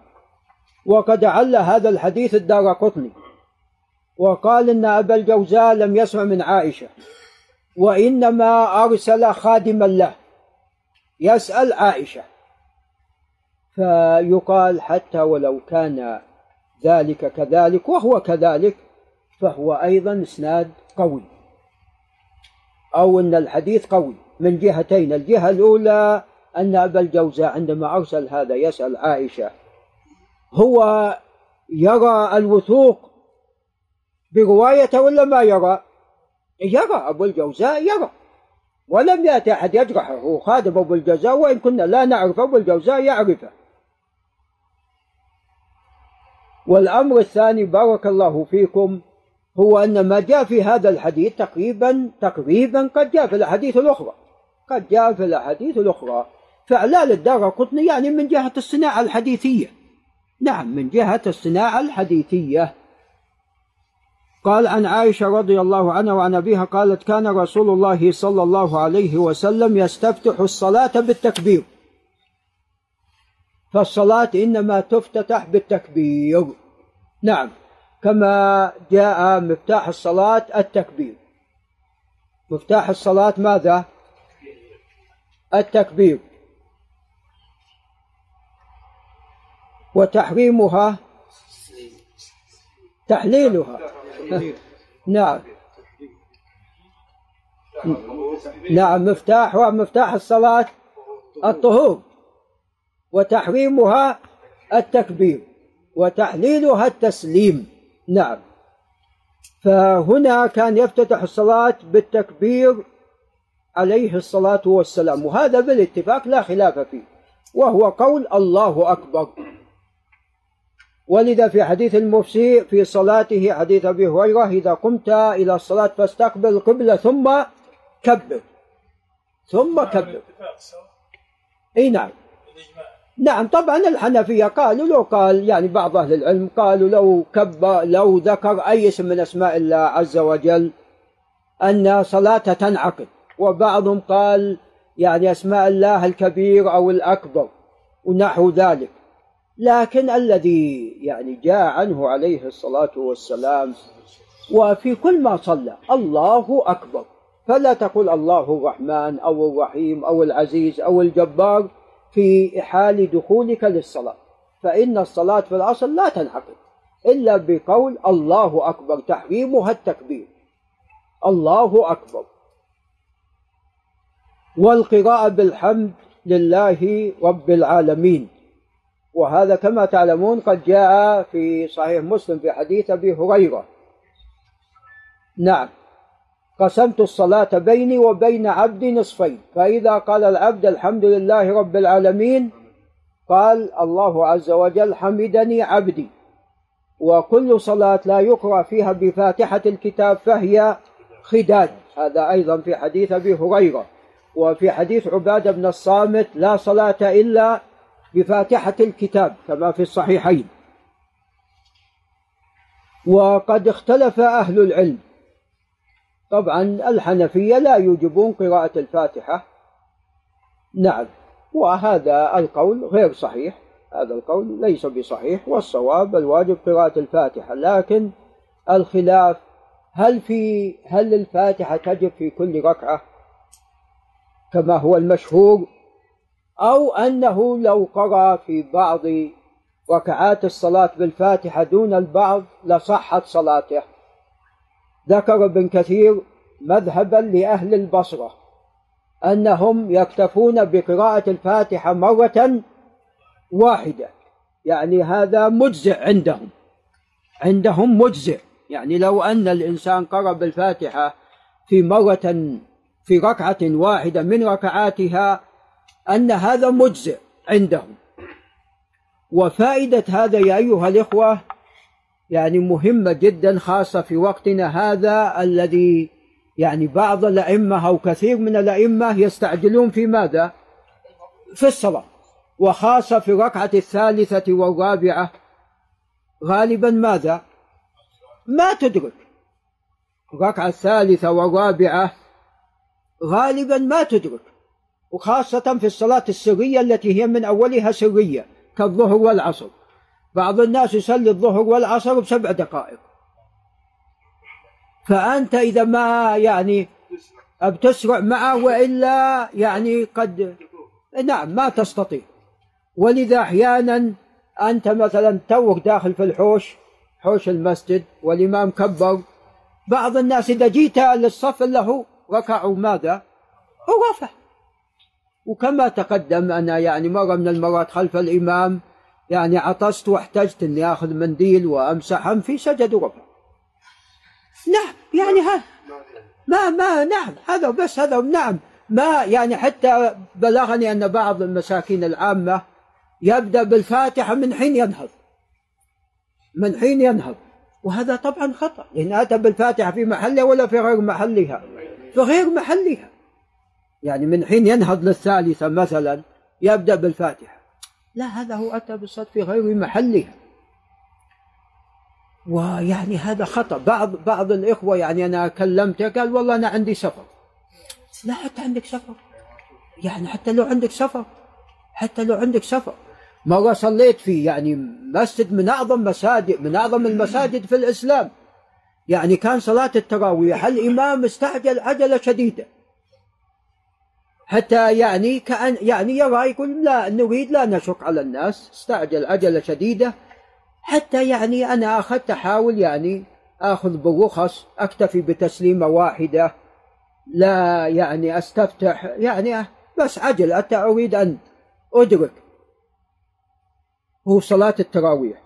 وقد عل هذا الحديث الدار قطني وقال إن أبا الجوزاء لم يسمع من عائشة وإنما أرسل خادما له يسأل عائشة. فيقال حتى ولو كان ذلك كذلك وهو كذلك فهو أيضا إسناد قوي. أو أن الحديث قوي من جهتين الجهة الأولى أن أبا الجوزاء عندما أرسل هذا يسأل عائشة هو يرى الوثوق بروايته ولا ما يرى؟ يرى أبو الجوزاء يرى ولم يأتي أحد يجرحه هو خادم أبو الجوزاء وإن كنا لا نعرف أبو الجوزاء يعرفه. والأمر الثاني بارك الله فيكم هو أن ما جاء في هذا الحديث تقريبا تقريبا قد جاء في الأحاديث الأخرى. قد جاء في الأحاديث الأخرى. فإعلال الدار قطني يعني من جهة الصناعة الحديثية. نعم من جهة الصناعة الحديثية. قال عن عائشة رضي الله عنها وعن أبيها قالت كان رسول الله صلى الله عليه وسلم يستفتح الصلاة بالتكبير. فالصلاة إنما تفتتح بالتكبير. نعم. كما جاء مفتاح الصلاة التكبير. مفتاح الصلاة ماذا؟ التكبير. وتحريمها؟ تحليلها. نعم. نعم مفتاح مفتاح الصلاة الطهور. وتحريمها التكبير. وتحليلها التسليم. نعم. فهنا كان يفتتح الصلاة بالتكبير عليه الصلاة والسلام وهذا بالاتفاق لا خلاف فيه وهو قول الله أكبر. ولذا في حديث المفسي في صلاته حديث أبي هريرة إذا قمت إلى الصلاة فاستقبل القبلة ثم كبر ثم كبر. إي نعم. نعم طبعا الحنفية قالوا لو قال يعني بعض أهل العلم قالوا لو كب لو ذكر أي اسم من أسماء الله عز وجل أن صلاته تنعقد وبعضهم قال يعني أسماء الله الكبير أو الأكبر ونحو ذلك. لكن الذي يعني جاء عنه عليه الصلاة والسلام وفي كل ما صلى الله أكبر. فلا تقل الله الرحمن أو الرحيم أو العزيز أو الجبار في حال دخولك للصلاة. فإن الصلاة في الأصل لا تنعقد إلا بقول الله أكبر تحريمها التكبير. الله أكبر. والقراءة بالحمد لله رب العالمين. وهذا كما تعلمون قد جاء في صحيح مسلم في حديث أبي هريرة. نعم. قسمت الصلاة بيني وبين عبدي نصفين. فإذا قال العبد الحمد لله رب العالمين قال الله عز وجل حمدني عبدي. وكل صلاة لا يقرأ فيها بفاتحة الكتاب فهي خداج. هذا أيضا في حديث أبي هريرة. وفي حديث عبادة بن الصامت لا صلاة إلا بفاتحة الكتاب كما في الصحيحين. وقد اختلف أهل العلم. طبعا الحنفية لا يوجبون قراءة الفاتحة. نعم وهذا القول غير صحيح. هذا القول ليس بصحيح والصواب الواجب قراءة الفاتحة. لكن الخلاف هل في هل الفاتحة تجب في كل ركعة كما هو المشهور؟ أو أنه لو قرأ في بعض ركعات الصلاة بالفاتحة دون البعض لصحت صلاته؟ ذكر ابن كثير مذهبا لأهل البصرة أنهم يكتفون بقراءة الفاتحة مرة واحدة. يعني هذا مجزئ عندهم عندهم مجزئ. يعني لو أن الإنسان قرأ بالفاتحة في مرة في ركعة واحدة من ركعاتها أن هذا مجزئ عندهم. وفائدة هذا يا أيها الإخوة يعني مهمة جدا خاصة في وقتنا هذا الذي يعني بعض الأئمة أو كثير من الأئمة يستعجلون في ماذا؟ في الصلاة وخاصة في الركعة الثالثة والرابعة غالبا ماذا؟ ما تدرك الركعة الثالثة والرابعة غالبا ما تدرك وخاصة في الصلاة السرية التي هي من أولها سرية كالظهر والعصر بعض الناس يصلي الظهر والعصر بسبع دقائق. فأنت إذا ما يعني بتسرع معه وإلا يعني قد نعم ما تستطيع. ولذا أحيانا أنت مثلا توك داخل في الحوش حوش المسجد والإمام كبر بعض الناس إذا جيت للصف له ركعوا ماذا؟ ورفع وكما تقدم أنا يعني مرة من المرات خلف الإمام يعني عطست واحتجت إني آخذ منديل وامسح انفي سجد ورفع نعم يعني ها ما ما نعم هذا بس هذا نعم. ما يعني حتى بلغني أن بعض المساكين العامة يبدأ بالفاتحة من حين ينهض. من حين ينهض. وهذا طبعا خطأ. لأن أتى بالفاتحة في محلها ولا في غير محلها في غير محلها يعني من حين ينهض للثالثة مثلا يبدأ بالفاتحة. لا هذا هو أتى بالصلاة في غير محلها ويعني هذا خطأ. بعض بعض الإخوة يعني أنا كلمته قال والله أنا عندي سفر. لا حتى عندك سفر. يعني حتى لو عندك سفر حتى لو عندك سفر. مرة صليت في يعني مسجد من أعظم مساجد من أعظم المساجد في الإسلام. يعني كان صلاة التراويح. الإمام استعجل عجلة شديدة. حتى يعني كأن يعني يرى يقول لا نريد لا نشق على الناس استعجل عجلة شديدة. حتى يعني أنا أخذت أحاول يعني آخذ بالرخص أكتفي بتسليمة واحدة. لا يعني أستفتح يعني بس عجل أتى أريد أن أدرك. هو صلاة التراويح.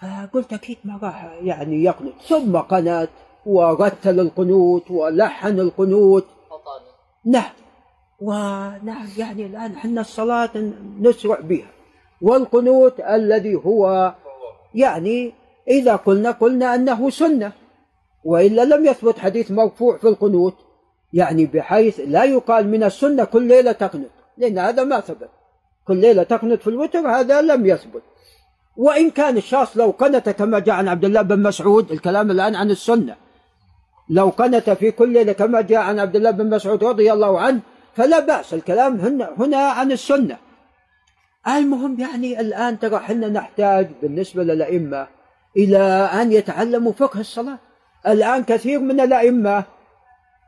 فقلت أكيد ما راح يعني يقنط ثم قنت ورتل القنوت ولحن القنوت. نعم. ونعم يعني الآن حنا الصلاة نسرع بها. والقنوت الذي هو يعني إذا قلنا قلنا أنه سنة وإلا لم يثبت حديث مرفوع في القنوت يعني بحيث لا يقال من السنة كل ليلة تقنط لأن هذا ما ثبت. كل ليلة تقنط في الوتر هذا لم يثبت. وإن كان الشخص لو قنت كما جاء عن عبد الله بن مسعود الكلام الآن عن السنة لو قنت في كل ليلة كما جاء عن عبد الله بن مسعود رضي الله عنه فلا بأس الكلام هنا, هنا عن السنة. المهم يعني الآن ترى حنا نحتاج بالنسبة للأئمة إلى أن يتعلموا فقه الصلاة. الآن كثير من الأئمة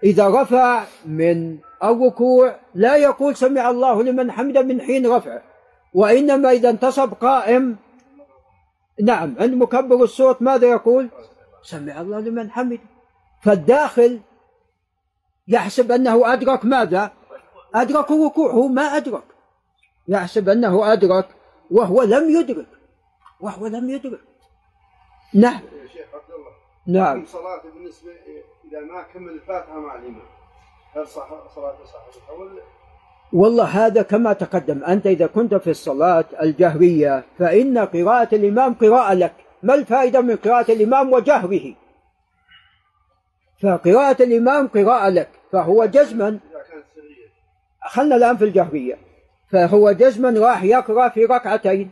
إذا رفع من الركوع لا يقول سمع الله لمن حمده من حين رفعه وإنما إذا انتصب قائم نعم عند مكبر الصوت ماذا يقول؟ سمع الله لمن حمده. فالداخل يحسب أنه أدرك ماذا؟ أدرك الركوع هو ما أدرك. يحسب أنه أدرك وهو لم يدرك. وهو لم يدرك. نعم.
يا شيخ عبد الله
نعم.
صلاته بالنسبة إذا ما كمل الفاتحة مع الإمام هل صح صلاته صحيحة ولا
والله هذا كما تقدم. أنت إذا كنت في الصلاة الجهرية فإن قراءة الإمام قراءة لك. ما الفائدة من قراءة الإمام وجهره فقراءة الإمام قراءة لك فهو جزما. خلنا الآن في الجهرية فهو جزما راح يقرأ في ركعتين.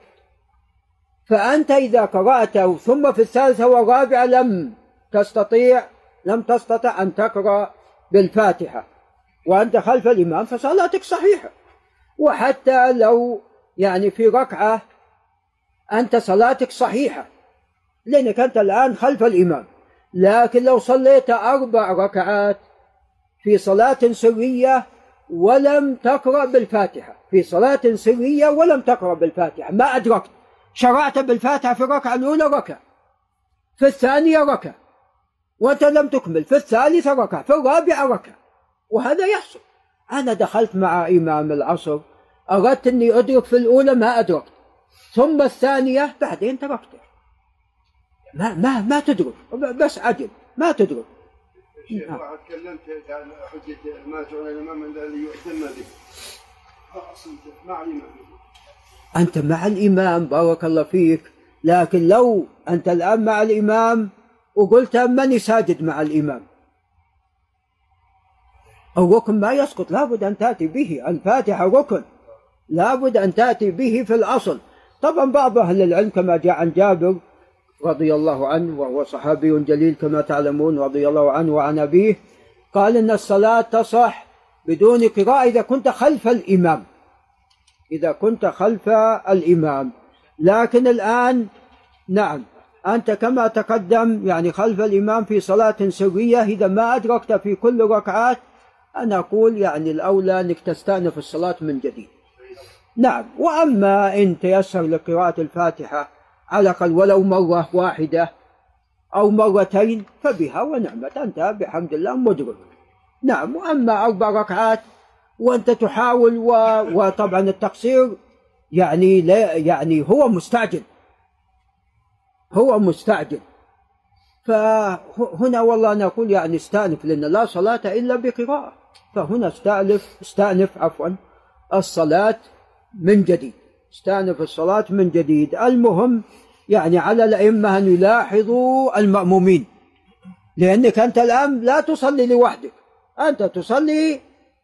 فأنت إذا قرأته ثم في الثالثة والرابعة لم تستطيع لم تستطع أن تقرأ بالفاتحة. وأنت خلف الإمام فصلاتك صحيحة. وحتى لو يعني في ركعة أنت صلاتك صحيحة. لأنك أنت الآن خلف الإمام. لكن لو صليت أربع ركعات في صلاة سرية ولم تقرأ بالفاتحة. في صلاة سرية ولم تقرأ بالفاتحة. ما أدركت. شرعت بالفاتحة في الركعة الأولى ركع في الثانية ركع وأنت لم تكمل. في الثالثة ركع في الرابعة ركع وهذا يحصل. أنا دخلت مع إمام العصر. أردت أني أدرك في الأولى ما أدركت. ثم الثانية بعدين تركته ما ما ما تدرك. بس عدل ما تدرك.
شيخ
نعم.
واحد كلمت قال حجة ما جعل الإمام إلا ليؤتم به. أصل مع الإمام.
أنت مع الإمام بارك الله فيك. لكن لو أنت الآن مع الإمام وقلت ماني ساجد مع الإمام. الركن ما يسقط لابد أن تأتي به. الفاتحة ركن. لابد أن تأتي به في الأصل. طبعا بعض أهل العلم كما جاء عن جابر رضي الله عنه وهو صحابي جليل كما تعلمون رضي الله عنه وعن أبيه قال إن الصلاة تصح بدون قراءة إذا كنت خلف الإمام. إذا كنت خلف الإمام. لكن الآن نعم أنت كما تقدم يعني خلف الإمام في صلاة سرية إذا ما أدركت في كل ركعات أنا أقول يعني الأولى أنك تستأنف الصلاة من جديد. نعم وأما إن تيسر لقراءة الفاتحة على الأقل ولو مرة واحدة أو مرتين فبها ونعمة أنت بحمد الله مدرك. نعم وأما أربع ركعات وأنت تحاول و... وطبعا التقصير يعني لا يعني هو مستعجل. هو مستعجل. فهنا والله أنا أقول يعني استأنف لأن لا صلاة إلا بقراءة. فهنا استأنف استأنف عفوا الصلاة من جديد. استأنف الصلاة من جديد. المهم يعني على الأئمة أن يلاحظوا المأمومين. لأنك أنت الآن لا تصلي لوحدك. أنت تصلي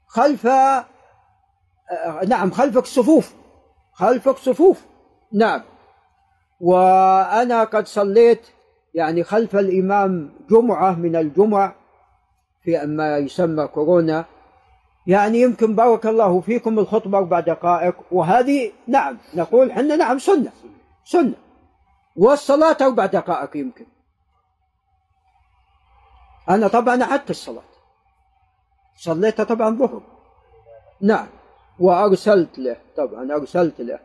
خلف نعم خلفك صفوف. خلفك صفوف. نعم. وأنا قد صليت يعني خلف الإمام جمعة من الجمع في ما يسمى كورونا. يعني يمكن بارك الله فيكم الخطبة أربع دقائق. وهذه نعم نقول حنا نعم سنة سنة. والصلاة أربع دقائق يمكن. أنا طبعا أعدت الصلاة. صليتها طبعا ظهر. نعم. وأرسلت له طبعا أرسلت له.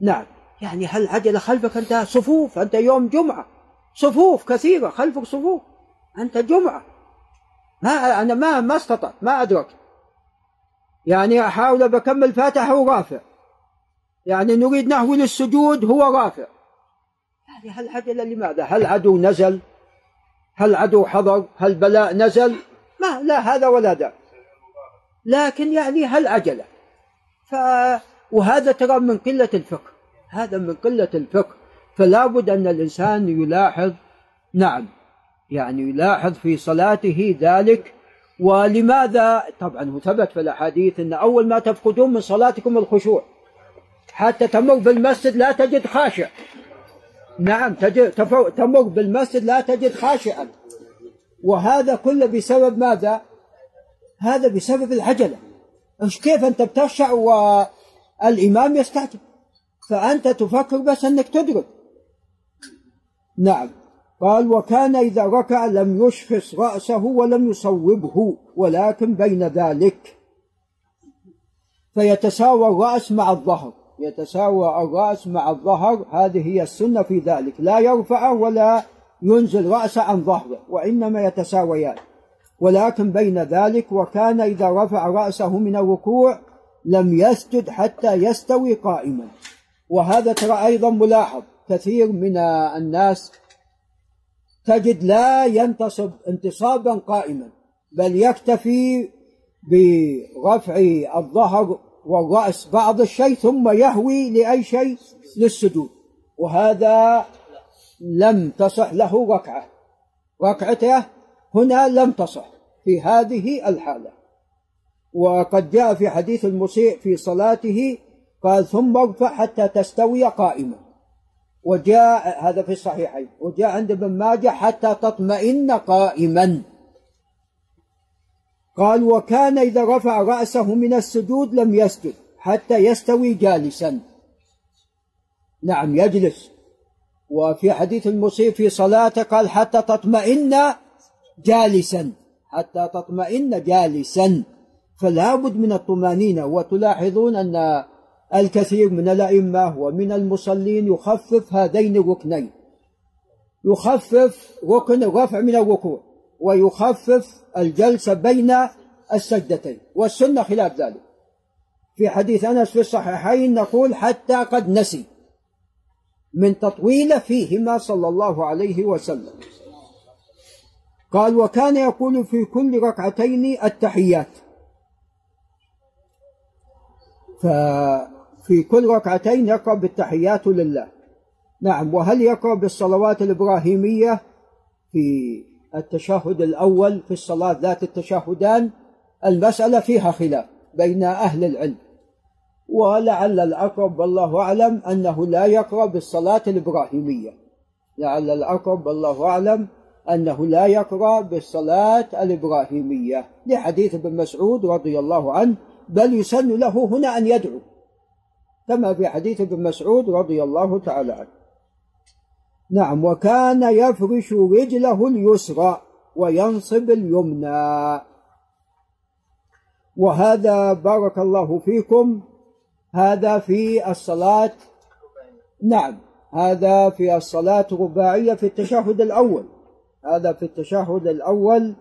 نعم. يعني هل عجلة خلفك أنت صفوف؟ أنت يوم جمعة. صفوف كثيرة خلفك صفوف. أنت جمعة. ما أنا ما ما استطعت ما أدركت. يعني أحاول بكمل فاتحة ورافع يعني نريد نهوي للسجود هو رافع. يعني هل عجلة لماذا؟ هل عدو نزل؟ هل عدو حضر؟ هل بلاء نزل؟ ما لا هذا ولا ذاك لكن يعني هل عجلة ف وهذا ترى من قلة الفقه. هذا من قلة الفقه. فلا بد أن الإنسان يلاحظ نعم يعني يلاحظ في صلاته ذلك ولماذا؟ طبعا هو ثبت في الأحاديث أن أول ما تفقدون من صلاتكم الخشوع. حتى تمر بالمسجد لا تجد خاشع. نعم تجد تمر بالمسجد لا تجد خاشعا. وهذا كله بسبب ماذا؟ هذا بسبب العجلة. إيش كيف أنت بتخشع والإمام يستعجل؟ فأنت تفكر بس إنك تدرك. نعم. قال وكان إذا ركع لم يشخص رأسه ولم يصوبه ولكن بين ذلك فيتساوى الرأس مع الظهر. يتساوى الرأس مع الظهر هذه هي السنة في ذلك. لا يرفعه ولا ينزل راسه عن ظهره وإنما يتساويان. ولكن بين ذلك وكان إذا رفع رأسه من الركوع لم يسجد حتى يستوي قائما. وهذا ترى أيضا ملاحظ كثير من الناس تجد لا ينتصب انتصابا قائما بل يكتفي برفع الظهر والرأس بعض الشيء ثم يهوي لأي شيء للسجود وهذا لم تصح له ركعة. ركعته هنا لم تصح في هذه الحالة. وقد جاء في حديث المسيء في صلاته قال ثم ارفع حتى تستوي قائما. وجاء هذا في الصحيحين وجاء عند ابن ماجه حتى تطمئن قائما. قال وكان إذا رفع رأسه من السجود لم يسجد حتى يستوي جالسا. نعم يجلس. وفي حديث المسيء في صلاته قال حتى تطمئن جالسا حتى تطمئن جالسا. فلا بد من الطمأنينة وتلاحظون أن الكثير من الأئمة ومن المصلين يخفف هذين الركنين. يخفف ركن الرفع من الركوع ويخفف الجلسة بين السجدتين والسنة خلاف ذلك. في حديث أنس في الصحيحين نقول حتى قد نسي من تطويل فيهما صلى الله عليه وسلم. قال وكان يقول في كل ركعتين التحيات. ففي كل ركعتين يقرأ بالتحيات لله. نعم وهل يقرأ بالصلوات الإبراهيمية في التشهد الأول في الصلاة ذات التشهدان؟ المسألة فيها خلاف بين أهل العلم. ولعل الأقرب والله أعلم أنه لا يقرأ بالصلاة الإبراهيمية. لعل الأقرب والله أعلم أنه لا يقرأ بالصلاة الإبراهيمية. لحديث ابن مسعود رضي الله عنه بل يسن له هنا أن يدعو. كما في حديث ابن مسعود رضي الله تعالى عنه. نعم وكان يفرش رجله اليسرى وينصب اليمنى. وهذا بارك الله فيكم. هذا في الصلاة. نعم هذا في الصلاة الرباعية في التشهد الأول. هذا في التشهد الأول.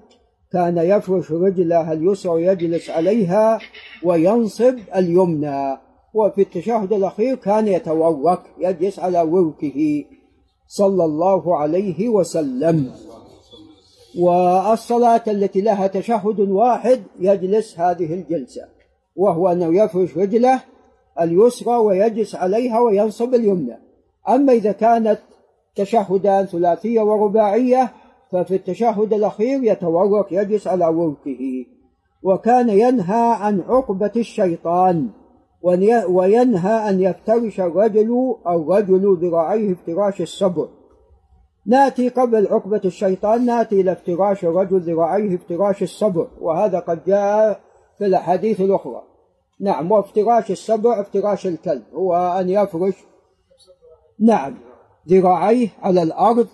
كان يفرش رجله اليسرى ويجلس عليها وينصب اليمنى. وفي التشهد الأخير كان يتورك يجلس على وركه صلى الله عليه وسلم. والصلاة التي لها تشهد واحد يجلس هذه الجلسة وهو أنه يفرش رجله اليسرى ويجلس عليها وينصب اليمنى. أما إذا كانت تشهدان ثلاثية ورباعية ففي التشهد الأخير يتورك يجلس على وركه وكان ينهى عن عقبة الشيطان. وينهى أن يفترش الرجل الرجل ذراعيه افتراش الصبر. ناتي قبل عقبة الشيطان ناتي إلى افتراش الرجل ذراعيه افتراش الصبر. وهذا قد جاء في الأحاديث الأخرى. نعم وافتراش السبع افتراش الكلب. هو أن يفرش. نعم ذراعيه على الأرض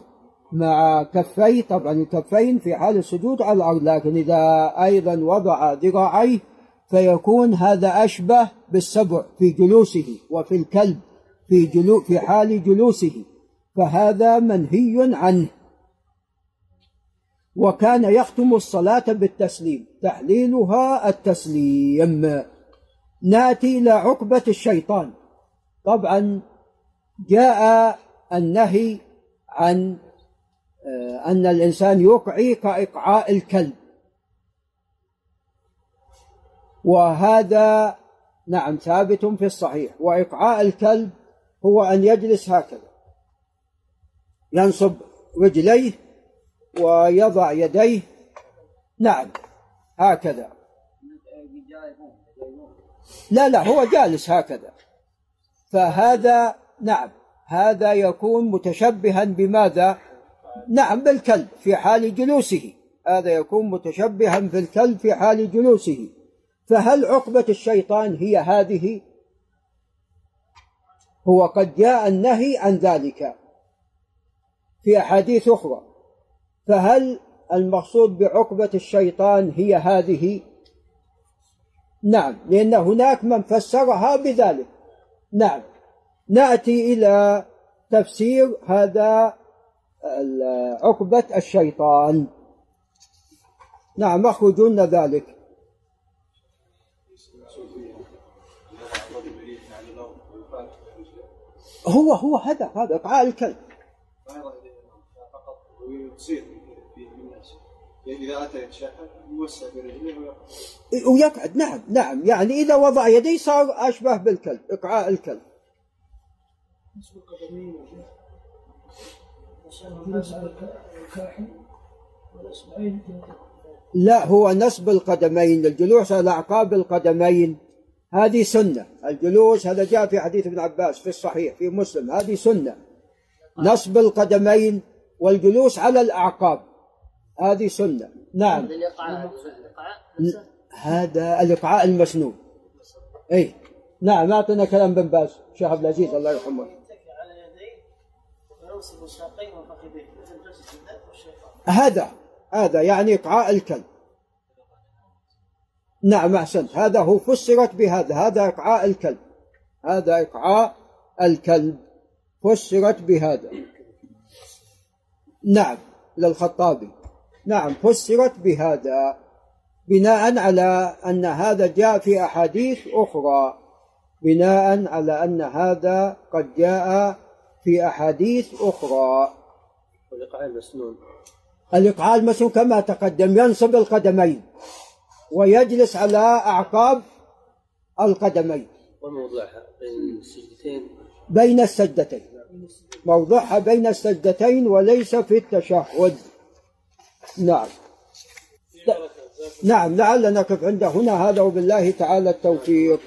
مع كفيه طبعا الكفين في حال السجود على الأرض. لكن إذا أيضا وضع ذراعيه فيكون هذا أشبه بالسبع في جلوسه وفي الكلب في جلو في حال جلوسه فهذا منهي عنه. وكان يختم الصلاة بالتسليم تحليلها التسليم. ناتي إلى عقبة الشيطان. طبعا جاء النهي عن آه، أن الإنسان يقعي كإقعاء الكلب. وهذا نعم ثابت في الصحيح. وإقعاء الكلب هو أن يجلس هكذا. ينصب رجليه ويضع يديه نعم هكذا. لا لا هو جالس هكذا. فهذا نعم هذا يكون متشبها بماذا؟ نعم بالكلب في حال جلوسه. هذا يكون متشبها في الكلب في حال جلوسه. فهل عقبة الشيطان هي هذه؟ هو قد جاء النهي عن ذلك في أحاديث أخرى. فهل المقصود بعقبة الشيطان هي هذه؟ نعم لأن هناك من فسرها بذلك. نعم نأتي إلى تفسير هذا عقبة الشيطان. نعم أخرجون ذلك. هو هو هذا هذا إقعاء الكلب.
الناس اذا اتى يوسع برجليه
ويقعد نعم نعم يعني إذا وضع يديه صار أشبه بالكلب إقعاء الكلب. لا هو نصب القدمين الجلوس على أعقاب القدمين. هذه سنة. الجلوس هذا جاء في حديث ابن عباس في الصحيح في مسلم. هذه سنة. نصب القدمين والجلوس على الأعقاب. هذه سنة. نعم. هذا الإقعاء المسنون. أي نعم أعطنا كلام بن باز شيخ عبد العزيز الله يرحمه. هذا هذا يعني إقعاء الكلب. نعم أحسنت هذا هو فسرت بهذا. هذا إقعاء الكلب. هذا إقعاء الكلب. فسرت بهذا. نعم للخطابي. نعم فسرت بهذا. بناء على أن هذا جاء في أحاديث أخرى. بناء على أن هذا قد جاء في أحاديث أخرى.
والإقعاء المسنون.
الإقعاء المسنون كما تقدم ينصب القدمين. ويجلس على أعقاب القدمين.
وموضعها بين السجدتين.
بين السجدتين. موضعها بين السجدتين وليس في التشهد. نعم. نعم لعلنا نقف عند هنا. هذا وبالله تعالى التوفيق.